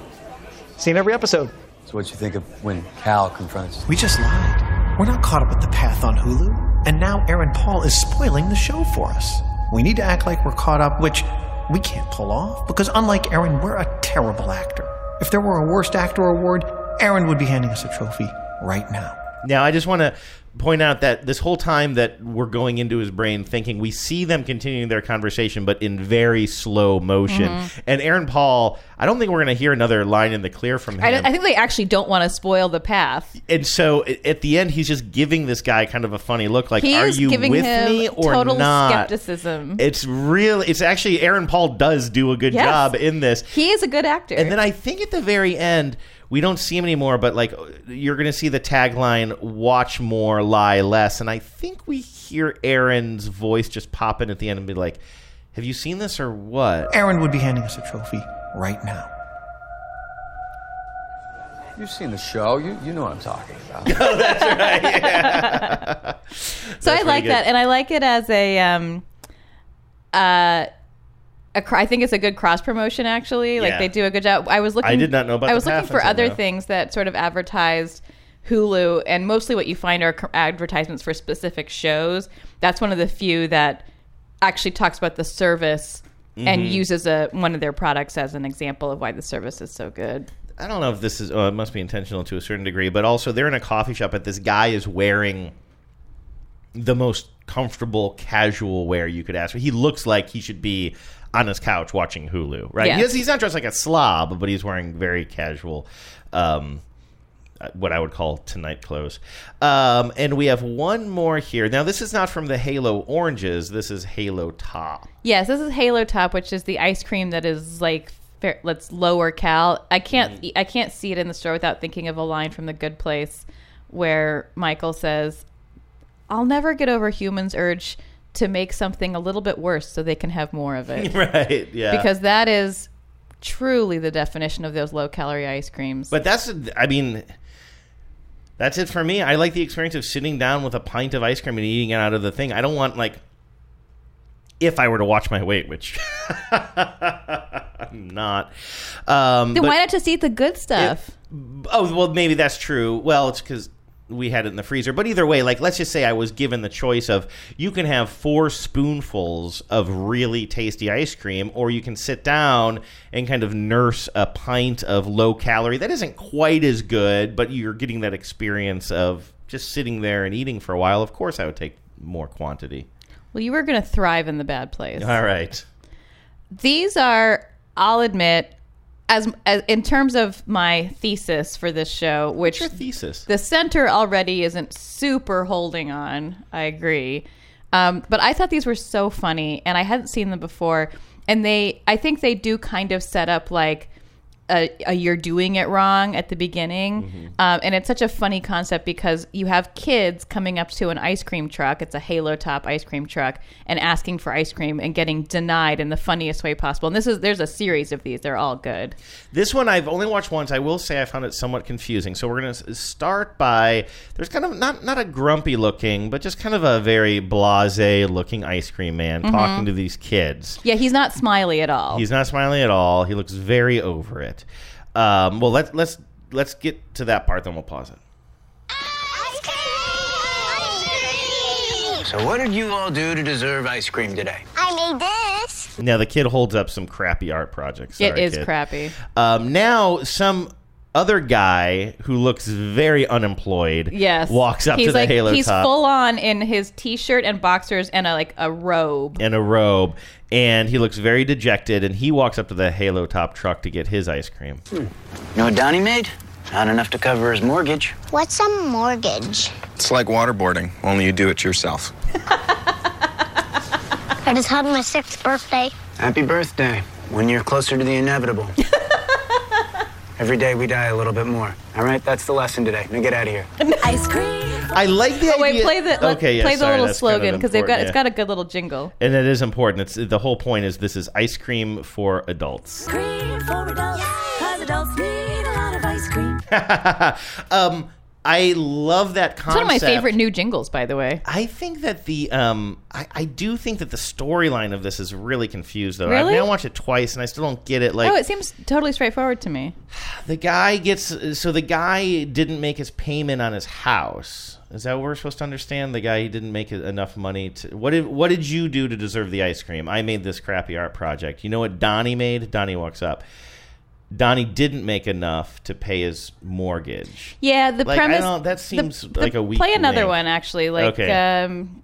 Seen every episode. So what you think of when Cal confronts you? We just lied. We're not caught up with the path on Hulu, and now Aaron Paul is spoiling the show for us. We need to act like we're caught up, which we can't pull off because, unlike Aaron, we're a terrible actor. If there were a Worst Actor award, Aaron would be handing us a trophy right now. Now, I just want to point out that this whole time that we're going into his brain thinking, we see them continuing their conversation, but in very slow motion. Mhm. And Aaron Paul, I don't think we're going to hear another line in the clear from him. I, I think they actually don't want to spoil the path. and so at the end, he's just giving this guy kind of a funny look, like, he "Are you with me or total not?" skepticism. It's really, it's actually Aaron Paul does do a good Yes. job in this. he is a good actor. And then I think at the very end, we don't see him anymore, but like you're going to see the tagline "Watch more, lie less," and I think we hear Aaron's voice just pop in at the end and be like, "Have you seen this or what?" Aaron would be handing us a trophy right now. You've seen the show. You you know what I'm talking about. That's right. so I like pretty that, and I like it as a um, uh, a I think it's a good cross promotion. Actually, like Yeah. they do a good job. I was looking. I did not know about I was looking for other now. things that sort of advertised Hulu, and mostly what you find are advertisements for specific shows. That's one of the few that actually talks about the service and Mhm. uses a one of their products as an example of why the service is so good. I don't know if this is. Oh, it must be intentional to a certain degree, but also they're in a coffee shop, but this guy is wearing the most comfortable casual wear you could ask for. He looks like he should be on his couch watching Hulu, right? He's not dressed like a slob, but he's wearing very casual. Um, uh, what I would call tonight clothes. Um, and we have one more here. Now, this is not from the Halo oranges. This is Halo Top. Yes, this is Halo Top, which is the ice cream that is like fair, let's lower cal. I can't Mm. I can't see it in the store without thinking of a line from The Good Place where Michael says, "I'll never get over humans' urge to make something a little bit worse so they can have more of it. right. Yeah. Because that is truly the definition of those low calorie ice creams. But that's, I mean, that's it for me. I like the experience of sitting down with a pint of ice cream and eating it out of the thing. I don't want like, if I were to watch my weight, which I'm not. Um, then why not just eat the good stuff? Oh well, maybe that's true. Well, it's because we had it in the freezer. But either way, like let's just say I was given the choice of you can have four spoonfuls of really tasty ice cream, or you can sit down and kind of nurse a pint of low calorie that isn't quite as good, but you're getting that experience of just sitting there and eating for a while. Of course, I would take more quantity. well, you were going to thrive in the bad place. All right. These are, I'll admit, as, as in terms of my thesis for this show, which your thesis the center already isn't super holding on. I agree, um, but I thought these were so funny, and I hadn't seen them before, and they, I think they do kind of set up like. A, a you're doing it wrong at the beginning, um, and it's such a funny concept because you have kids coming up to an ice cream truck. It's a halo top ice cream truck, and asking for ice cream and getting denied in the funniest way possible. And this is there's a series of these. They're all good. This one I've only watched once. I will say I found it somewhat confusing. So we're going to start by there's kind of not not a grumpy looking, but just kind of a very blasé looking ice cream man Mhm. talking to these kids. Yeah, he's not smiley at all. He's not smiling at all. He looks very over it. Um, well, let's let's let's get to that part, then we'll pause it. So what did you all do to deserve ice cream today? I made this. Now the kid holds up some crappy art projects. It Sorry, is kid. crappy. Um, now some other guy who looks very unemployed. Yes, walks up he's to the like, Halo He's top. full on in his t-shirt and boxers and a, like a robe. and a robe, and he looks very dejected. And he walks up to the Halo Top truck to get his ice cream. Hmm. You know what Donnie made? Not enough to cover his mortgage. What's a mortgage? It's like waterboarding, only you do it yourself. I just had my sixth birthday. Happy birthday. One year closer to the inevitable. Every day we die a little bit more. All right, that's the lesson today. Now get out of here. Ice cream. I like the Oh wait, play the let- Okay, yeah, play the sorry, little that's kind of slogan because they've got important, it's yeah. got a good little jingle. And it is important. It's the whole point is this is ice cream for adults. Cream for adults, cause adults need a lot of ice cream. um, I love that It's concept. one of my favorite new jingles, by the way. I think that the um, I, I do think that the storyline of this is really confused though. Really? I've now watched it twice and I still don't get it. Like oh, it seems totally straightforward to me. the guy gets so the guy didn't make his payment on his house. Is that what we're supposed to understand? The guy he didn't make enough money to what did what did you do to deserve the ice cream? I made this crappy art project. You know what Donnie made? Donnie walks up. Donnie didn't make enough to pay his mortgage. Yeah, the Like, I premise. don't- that seems the- like a weak Play another link. one, actually. Like, Okay. um,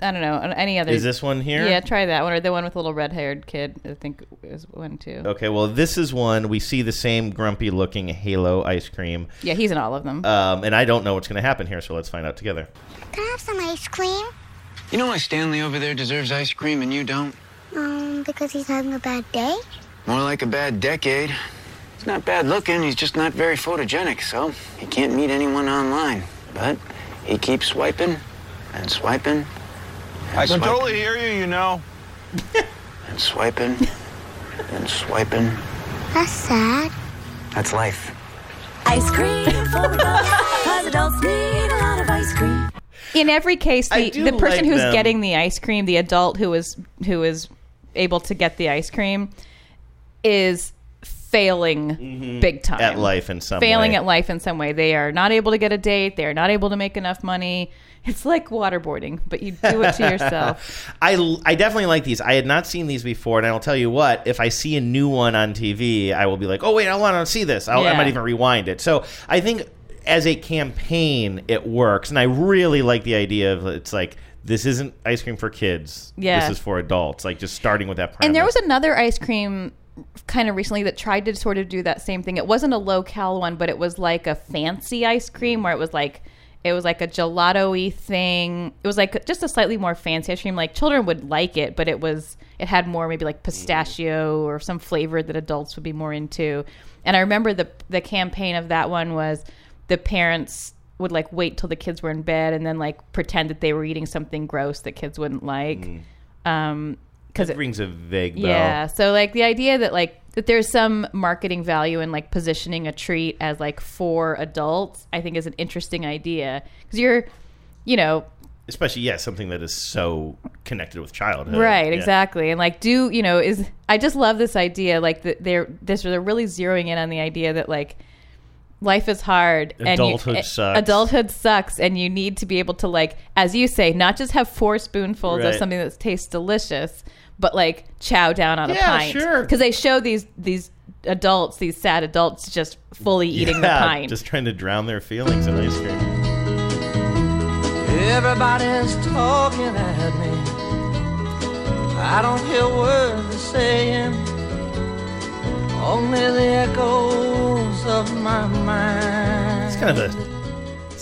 I don't know, any other. Is this one here? Yeah, try that one or the one with the little red-haired kid. I think is one too. Okay, well, this is one we see the same grumpy looking Halo ice cream. Yeah, he's in all of them. Um, and I don't know what's going to happen here, so let's find out together. Can I have some ice cream? You know why Stanley over there deserves ice cream and you don't? Um, because he's having a bad day. More like a bad decade. He's not bad looking, he's just not very photogenic, so he can't meet anyone online. But he keeps swiping and swiping. And I can swiping, totally hear you, you know. And swiping and swiping. That's sad. That's life. Ice cream for adults, cause adults need a lot of ice cream. In every case, the, the person like who's them. getting the ice cream, the adult who is who is able to get the ice cream, is failing big time Mm-hmm. At life in some failing way. at life in some way. They are not able to get a date. They are not able to make enough money. It's like waterboarding, but you do it to yourself. I, I definitely like these. I had not seen these before, and I'll tell you what, if I see a new one on TV, I will be like, oh, wait, I want to see this. I'll, I might even rewind it. So I think as a campaign, it works. And I really like the idea of it's like, this isn't ice cream for kids. Yeah. This is for adults. Like just starting with that premise. And there was another ice cream kind of recently that tried to sort of do that same thing. It wasn't a low cal one, but it was like a fancy ice cream where it was like it was like a gelato-y thing. It was like just a slightly more fancy ice cream. Like children would like it, but it was it had more maybe like pistachio or some flavor that adults would be more into. And I remember the the campaign of that one was the parents would like wait till the kids were in bed and then like pretend that they were eating something gross that kids wouldn't like. Um, because it rings a vague bell. yeah. So like the idea that like that there's some marketing value in like positioning a treat as like for adults, I think is an interesting idea because you're, you know, Especially, yeah, something that is so connected with childhood. right, Yeah. exactly, and like do you know is I just love this idea like that they're this they're really zeroing in on the idea that like life is hard Adulthood and you, eh, sucks. adulthood sucks and you need to be able to like as you say not just have four spoonfuls of something that tastes delicious but like chow down on a Yeah, pint sure. because they show these these adults these sad adults just fully eating the Yeah, pint Just trying to drown their feelings in ice cream. Everybody's talking at me. I don't hear words they're saying, only the echoes of my mind. It's kind of a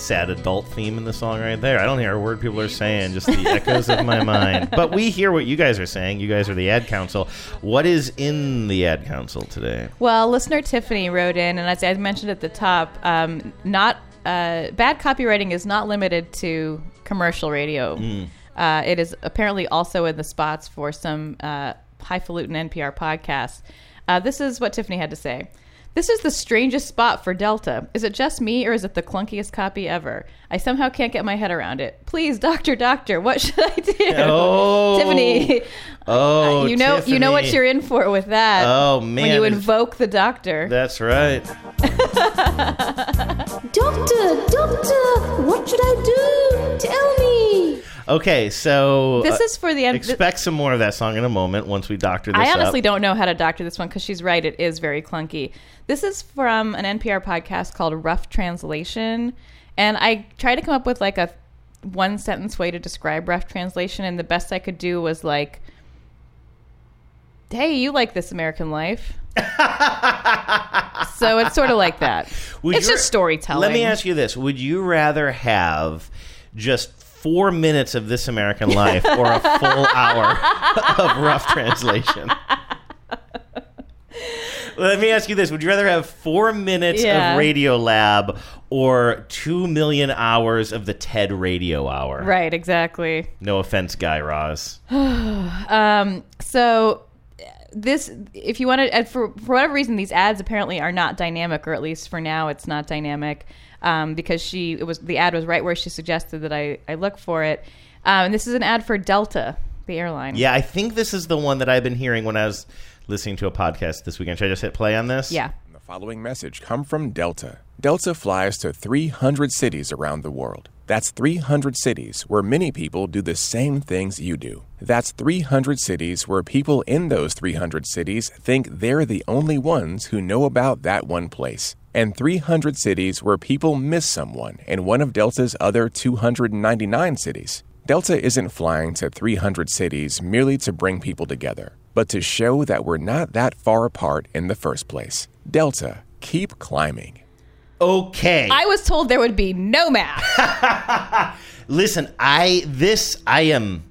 sad adult theme in the song right there. I don't hear a word people are saying, just the echoes of my mind. But we hear what you guys are saying. You guys are the ad council. What is in the ad council today? Well, listener Tiffany wrote in, and as I mentioned at the top, um, not uh, bad copywriting is not limited to commercial radio. Mm. Uh, it is apparently also in the spots for some uh, highfalutin NPR podcasts. Uh, this is what Tiffany had to say. This is the strangest spot for Delta. Is it just me, or is it the clunkiest copy ever? I somehow can't get my head around it. Please, doctor, doctor, what should I do? Oh. Tiffany, Oh, you know, you know what you're in for with that. Oh, man, when you invoke the doctor. That's right. Doctor, doctor, what should I do? Tell me. Okay, so This uh, is for the end. expect some more of that song in a moment once we doctor this I honestly up. don't know how to doctor this one because she's right. It is very clunky. This is from an NPR podcast called Rough Translation. And I tried to come up with like a one sentence way to describe rough translation. And the best I could do was like, hey, you like this American life. so it's sort of like that. Would it's you- just storytelling. Let me ask you this: Would you rather have just four minutes of This American Life or a full hour of rough translation? Let me ask you this: Would you rather have four minutes Yeah. of Radio Lab or two million hours of the TED Radio Hour? Right, exactly. No offense, Guy Raz. um, so this, if you want to, for for whatever reason, these ads apparently are not dynamic, or at least for now, it's not dynamic, um, because she it was the ad was right where she suggested that I I look for it, um, and this is an ad for Delta, the airline. Yeah, I think this is the one that I've been hearing when I was listening to a podcast this weekend. Should I just hit play on this? Yeah. The following message come from Delta. Delta flies to 300 cities around the world. That's 300 cities where many people do the same things you do. That's 300 cities where people in those 300 cities think they're the only ones who know about that one place. And 300 cities where people miss someone in one of Delta's other 299 cities. Delta isn't flying to 300 cities merely to bring people together, but to show that we're not that far apart in the first place. Delta, keep climbing. Okay. I was told there would be no math. Listen, I this I am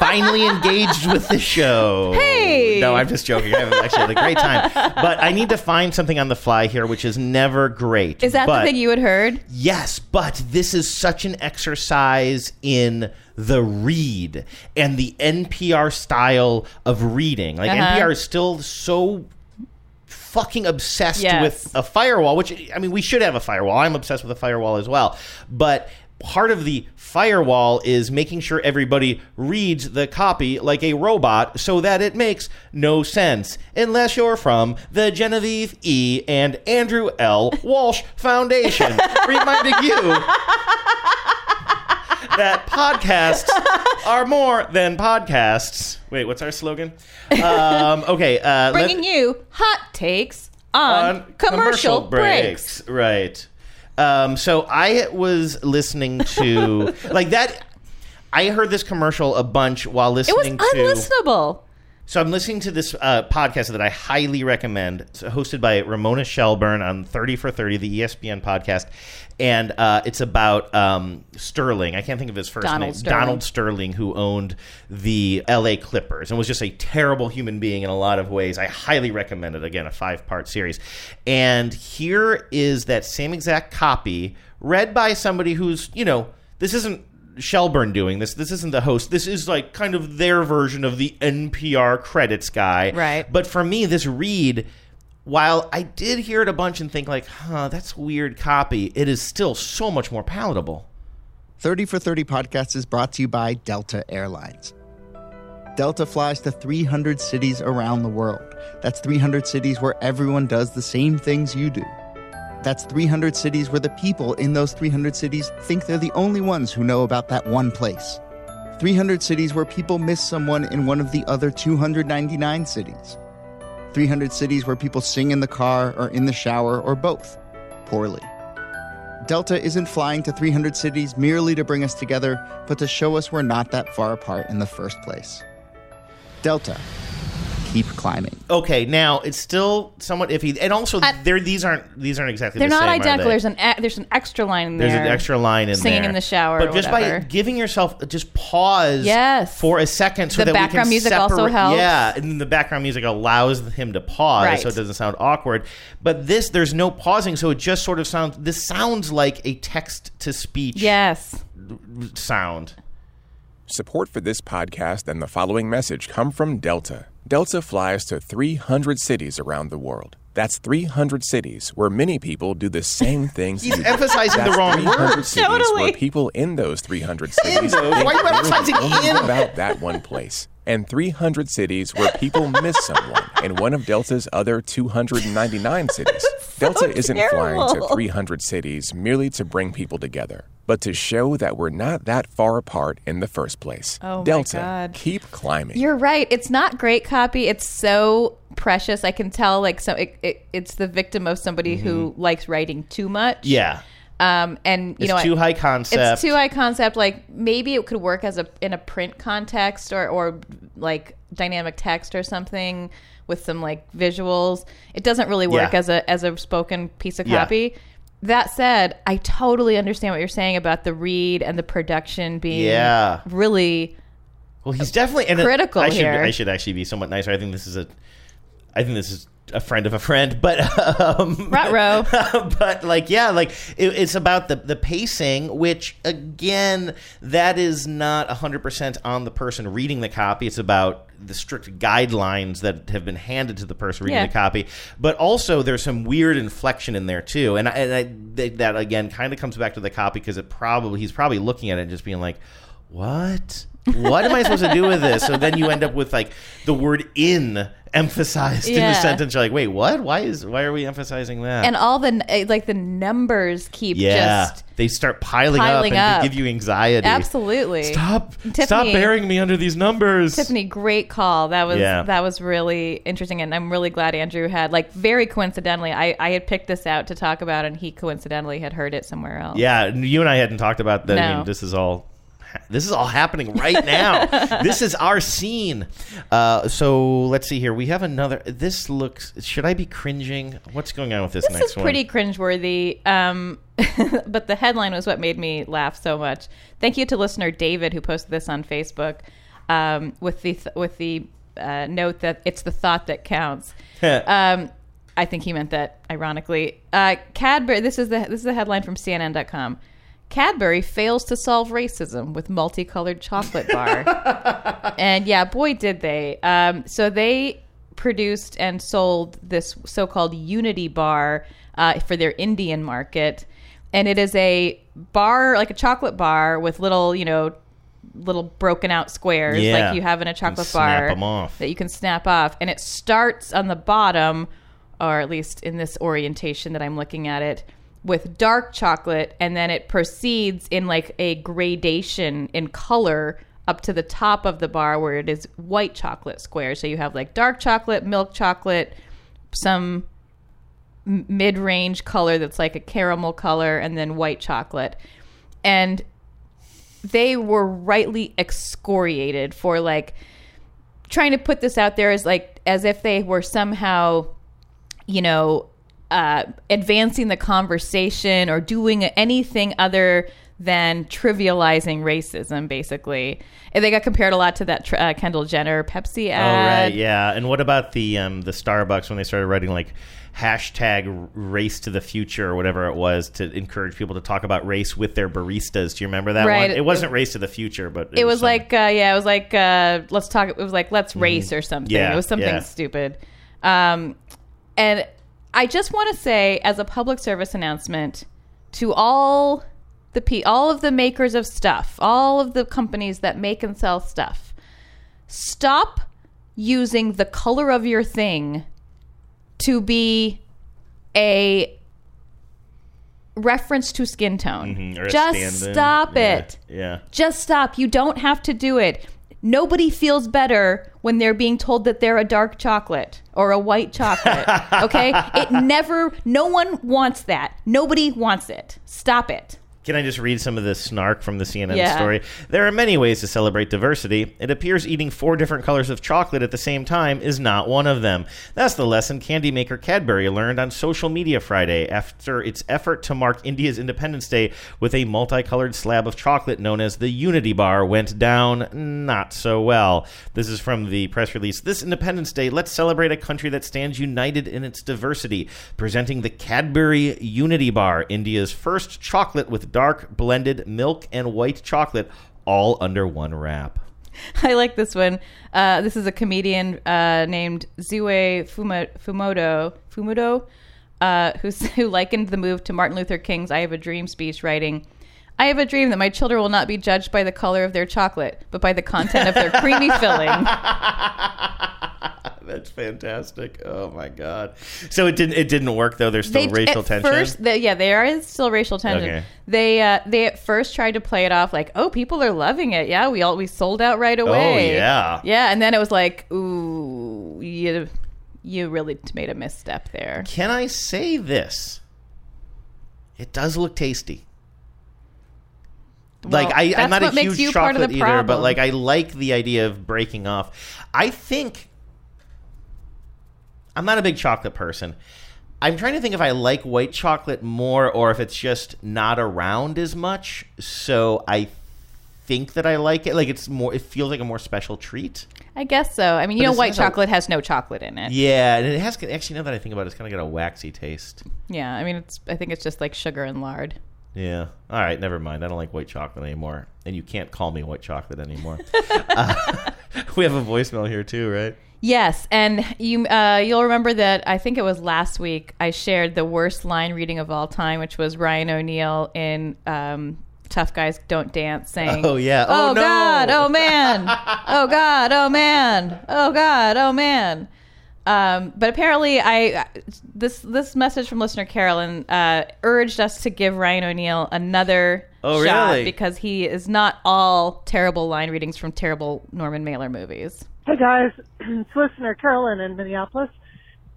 finally engaged with the show. Hey! No, I'm just joking. I haven't actually had a great time. But I need to find something on the fly here, which is never great. Is that But- the thing you had heard? Yes, but this is such an exercise in the read and the NPR style of reading. Like Uh-huh. NPR is still so fucking obsessed Yes. with a firewall, which I mean we should have a firewall. I'm obsessed with a firewall as well. But part of the firewall is making sure everybody reads the copy like a robot so that it makes no sense unless you're from the Genevieve E and Andrew L. Walsh Foundation, reminding you that podcasts are more than podcasts. Wait, what's our slogan? Um, okay, uh, let- Bringing you hot takes on, commercial, breaks. Right. Um, so I was listening to like that. I heard this commercial a bunch while listening. It was to. unlistenable. So I'm listening to this uh, podcast that I highly recommend. It's hosted by Ramona Shelburne on 30 for 30, the ESPN podcast, and uh, it's about um, Sterling. I can't think of his first Donald name. Sterling. Donald Sterling, who owned the L.A. Clippers and was just a terrible human being in a lot of ways. I highly recommend it. Again, a five part series. And here is that same exact copy read by somebody who's you know this isn't Shelburne doing this. This isn't the host. This is like kind of their version of the NPR credits guy. Right. But for me, this read, while I did hear it a bunch and think like, huh, that's weird copy, it is still so much more palatable. 30 for 30 podcast is brought to you by Delta Airlines. Delta flies to 300 cities around the world. That's 300 cities where everyone does the same things you do. That's 300 cities where the people in those 300 cities think they're the only ones who know about that one place. 300 cities where people miss someone in one of the other 299 cities. 300 cities where people sing in the car or in the shower or both, poorly. Delta isn't flying to 300 cities merely to bring us together, but to show us we're not that far apart in the first place. Delta, keep climbing. Okay, now it's still somewhat iffy, and also uh, there these aren't these aren't exactly They're the not same, are identical. they? There's an e- there's an extra line in there. There's an extra line in there. singing there. in the shower. But or just whatever. by giving yourself uh, just pause Yes. for a second so The that we background can music also separate- helps. Yeah, and then the background music allows him to pause Right. so it doesn't sound awkward. But this there's no pausing, so it just sort of sounds this sounds like a text to speech yes sound. Support for this podcast and the following message come from Delta. Delta flies to 300 cities around the world. That's 300 cities where many people do the same things. He's you do. emphasizing the That's wrong 300 word. cities Totally. Where people in those 300 cities Why are you they're emphasizing in? about that one place. And 300 cities where people miss someone in one of Delta's other 299 cities. Delta isn't flying to 300 cities merely to bring people together, but to show that we're not that far apart in the first place. Oh my Delta, God. keep climbing. You're right. It's not great copy. It's so precious. I can tell like so it, it, it's the victim of somebody who likes writing too much. Yeah. Um, and you It's know too what? high concept. It's too high concept. Like maybe it could work as a in a print context or or like dynamic text or something with some like visuals. It doesn't really work Yeah. as a as a spoken piece of Yeah. That said, I totally understand what you're saying about the read and the production being Yeah. really Well, he's definitely and it- critical I should here. I should actually be somewhat nicer. I think this is a I think this is a friend of a friend, but um, Ruh-roh. but like yeah, like it, it's about the the pacing, which again, that is not hundred percent on the person reading the copy. It's about the strict guidelines that have been handed to the person reading Yeah. the copy. But also, there's some weird inflection in there too, and I, and I, that- that again kind of comes back to the copy because it probably he's probably looking at it and just being like, what. What am I supposed to do with this? So then you end up with like the word "in" emphasized in the sentence. You're like, wait, what? Why is why are we emphasizing that? and all the eh, like the numbers keep yeah, just they start piling, piling up and up. give you anxiety. absolutely Stop! Tiffany, Stop burying me under these numbers. Tiffany, great call. That was Yeah. that was really interesting, and I'm really glad Andrew had like very coincidentally. I I had picked this out to talk about, and he coincidentally had heard it somewhere else. Yeah, you and I hadn't talked about that. I mean, this is all. This is all happening right now. this is our scene. Uh, so let's see here. We have another. This looks. Should I be cringing? What's going on with this, This next is pretty cringeworthy, um, but the headline was what made me laugh so much. Thank you to listener David who posted this on Facebook um, with the th- with the uh, note that it's the thought that counts. um, I think he meant that ironically. Uh, Cadbury. This is the this is the headline from CNN.com. Cadbury fails to solve racism with multicolored chocolate bar. and yeah, boy, did they. Um, so they produced and sold this so called Unity bar uh, for their Indian market. And it is a bar, like a chocolate bar with little, you know, little broken out squares Yeah. like you have in a chocolate snap bar that you can snap off. And it starts on the bottom, or at least in this orientation that I'm looking at it, with dark chocolate, and then it proceeds in like a gradation in color up to the top of the bar where it is white chocolate squares. So you have like dark chocolate, milk chocolate, some mid-range color that's like a caramel color, and then white chocolate. And they were rightly excoriated for like trying to put this out there as like as if they were somehow, you know, uh, advancing the conversation or doing anything other than trivializing racism, basically. And they got compared a lot to that uh, Kendall Jenner Pepsi ad. Oh right, yeah. And what about the um, the Starbucks when they started writing like hashtag race to the future or whatever it was to encourage people to talk about race with their baristas? Do you remember that Right. one? It wasn't race to the future, but it was some- like uh, yeah, it was like uh, let's talk. It was like let's race or something. Mm-hmm. Yeah, it was something yeah. stupid. Um, and I just want to say, as a public service announcement to all the pe- all of the makers of stuff, all of the companies that make and sell stuff, stop using the color of your thing to be a reference to skin tone. Mhm, Just stop Yeah, it. Yeah. Just stop. You don't have to do it. Nobody feels better when they're being told that they're a dark chocolate or a white chocolate. Okay? it never, no one wants that. Nobody wants it. Stop it. Can I just read some of the snark from the CNN Yeah. story? There are many ways to celebrate diversity. It appears eating four different colors of chocolate at the same time is not one of them. That's the lesson candy maker Cadbury learned on social media Friday after its effort to mark India's Independence Day with a multicolored slab of chocolate known as the Unity Bar went down not so well. This is from the press release. This Independence Day, let's celebrate a country that stands united in its diversity, presenting the Cadbury Unity Bar, India's first chocolate with dark blended milk and white chocolate all under one wrap. I like this one. Uh, this is a comedian uh, named Zue Fumoto, Fumudo, uh, who likened the move to Martin Luther King's I Have a Dream speech, writing, I have a dream that my children will not be judged by the color of their chocolate, but by the content of their creamy filling. That's fantastic. Oh my god. So it didn't it didn't work though. There's still They- racial at tension. First, yeah, there is still racial tension. Okay. They uh, they at first tried to play it off like, oh, people are loving it. Yeah, we all we sold out right away. Oh, yeah. yeah, and then it was like, ooh, you you really made a misstep there. Can I say this? It does look tasty. Well, like I, I'm not a huge you part of chocolate eater, but like I like the idea of breaking off. I think I'm not a big chocolate person. I'm trying to think if I like white chocolate more or if it's just not around as much. So I think that I like it. Like it's more. It feels like a more special treat. I guess so. I mean, you But know, white not a- chocolate has no chocolate in it. Yeah, and it has actually. Now that I think about it, it's kind of got a waxy taste. Yeah, I mean, it's I think it's just like sugar and lard. Yeah. All right. Never mind. I don't like white chocolate anymore, and you can't call me white chocolate anymore. uh, we have a voicemail here too, right? Yes, and you uh, you'll remember that I think it was last week I shared the worst line reading of all time, which was Ryan O'Neal in um, "Tough Guys Don't Dance" saying, Oh, yeah. oh, Oh, no." God, oh man, oh God, oh man, oh God, oh man." Um, but apparently, I this this message from listener Carolyn uh, urged us to give Ryan O'Neal another Oh, shot really? because he is not all terrible line readings from terrible Norman Mailer movies. Hey guys, it's listener Carolyn in Minneapolis.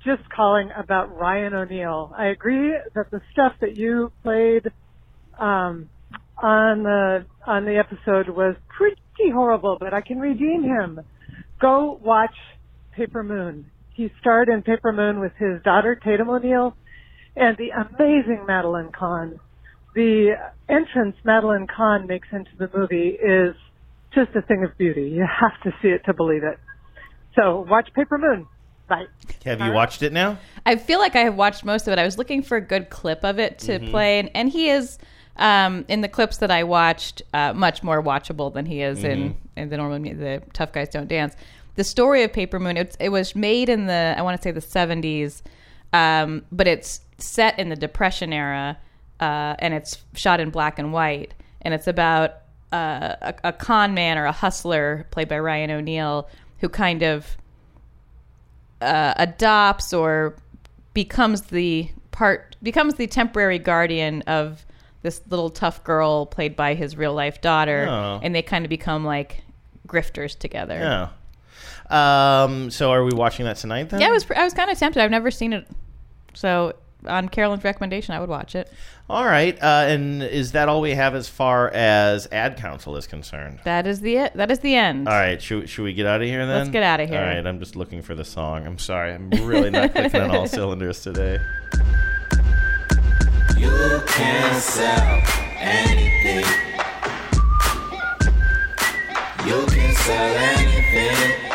Just calling about Ryan O'Neal. I agree that the stuff that you played um, on the on the episode was pretty horrible, but I can redeem him. Go watch Paper Moon. He starred in Paper Moon with his daughter Tatum O'Neal and the amazing Madeline Kahn. The entrance Madeline Kahn makes into the movie is just a thing of beauty. You have to see it to believe it. So watch Paper Moon. Bye. Have you watched it now? I feel like I have watched most of it. I was looking for a good clip of it to Mhm. play, and, and he is um, in the clips that I watched uh, much more watchable than he is in Mhm. in the normal the Tough Guys Don't Dance. The story of Paper Moon. It's, it was made in the I want to say the seventies, um, but it's set in the Depression era, uh, and it's shot in black and white, and it's about uh, a, a con man or a hustler played by Ryan O'Neal who kind of uh, adopts or becomes the part becomes the temporary guardian of this little tough girl played by his real life daughter Oh. and they kind of become like grifters together Yeah. Um. So are we watching that tonight then? yeah i was i was kind of tempted i've never seen it so on Carolyn's recommendation, I would watch it. All right, uh, and is that all we have as far as ad council is concerned? That is the. That is the end. All right, should, should we get out of here then? Let's get outta here. All right, I'm just looking for the song. I'm sorry, I'm really not clicking on all cylinders today. You can sell anything. You can sell anything.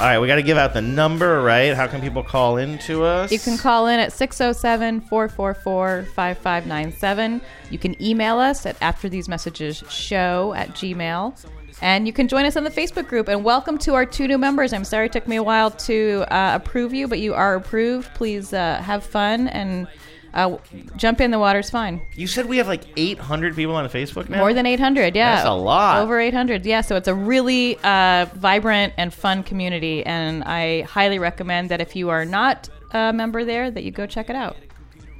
All right, we got to give out the number, right? How can people call in to us? You can call in at 607 444 5597. You can email us at after these messages show at gmail. And you can join us on the Facebook group. And welcome to our two new members. I'm sorry it took me a while to uh, approve you, but you are approved. Please uh, have fun and uh, jump in. The water's fine. You said we have like 800 people on Facebook now. More than 800, yeah. That's a lot. Over 800, yeah. So it's a really uh, vibrant and fun community, and I highly recommend that if you are not a member there, that you go check it out.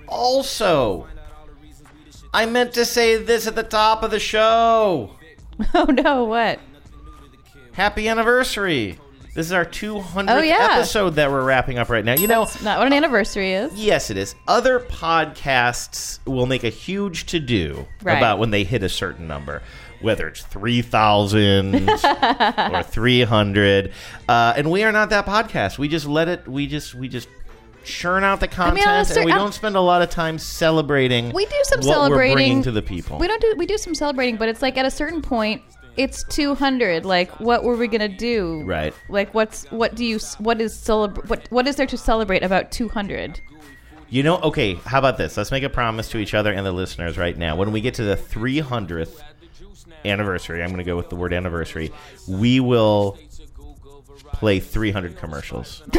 Also, I meant to say this at the top of the show. oh no, what? Happy anniversary. This is our 200th Oh, yeah. episode that we're wrapping up right now. You know, That's not what an anniversary is. Yes, it is. Other podcasts will make a huge to do Right. about when they hit a certain number, whether it's 3,000 or 300. Uh, and we are not that podcast. We just let it, we just, we just churn out the mean, content honestly, and we I'm- don't spend a lot of time celebrating We do some what celebrating we're bringing to the people. We don't do we do some celebrating, but it's like at a certain point, it's 200. Like, what were we gonna do? Right. Like, what's what do you what is celebr what what is there to celebrate about 200? You know, okay, how about this? Let's make a promise to each other and the listeners right now. When we get to the 300th anniversary, I'm going to go with the word anniversary, we will play 300 commercials.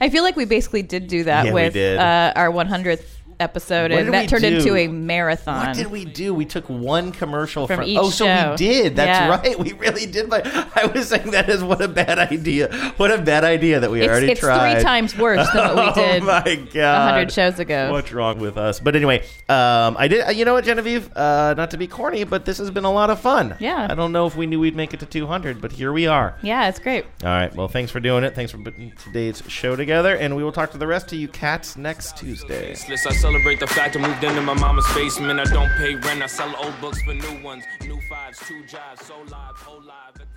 I feel like we basically did do that Yeah, we with did. Uh, our 100th episode, and that turned do? into a marathon. What did we do? We took one commercial From from, each Oh, so show. we did. That's Yeah. right. We really did. But I was saying that is what a bad idea. What a bad idea that we It's- already it's tried. three times worse than what we did Oh my god, 100 shows ago. What's wrong with us? But anyway, um, I did. You know what, Genevieve? Uh, not to be corny, but this has been a lot of fun. Yeah. I don't know if we knew we'd make it to 200, but here we are. Yeah, it's great. All right. Well, thanks for doing it. Thanks for putting today's show together, and we will talk to the rest of you cats next Tuesday. Celebrate the fact I moved into my mama's basement. I don't pay rent. I sell old books for new ones. New fives, two jobs, so live, whole live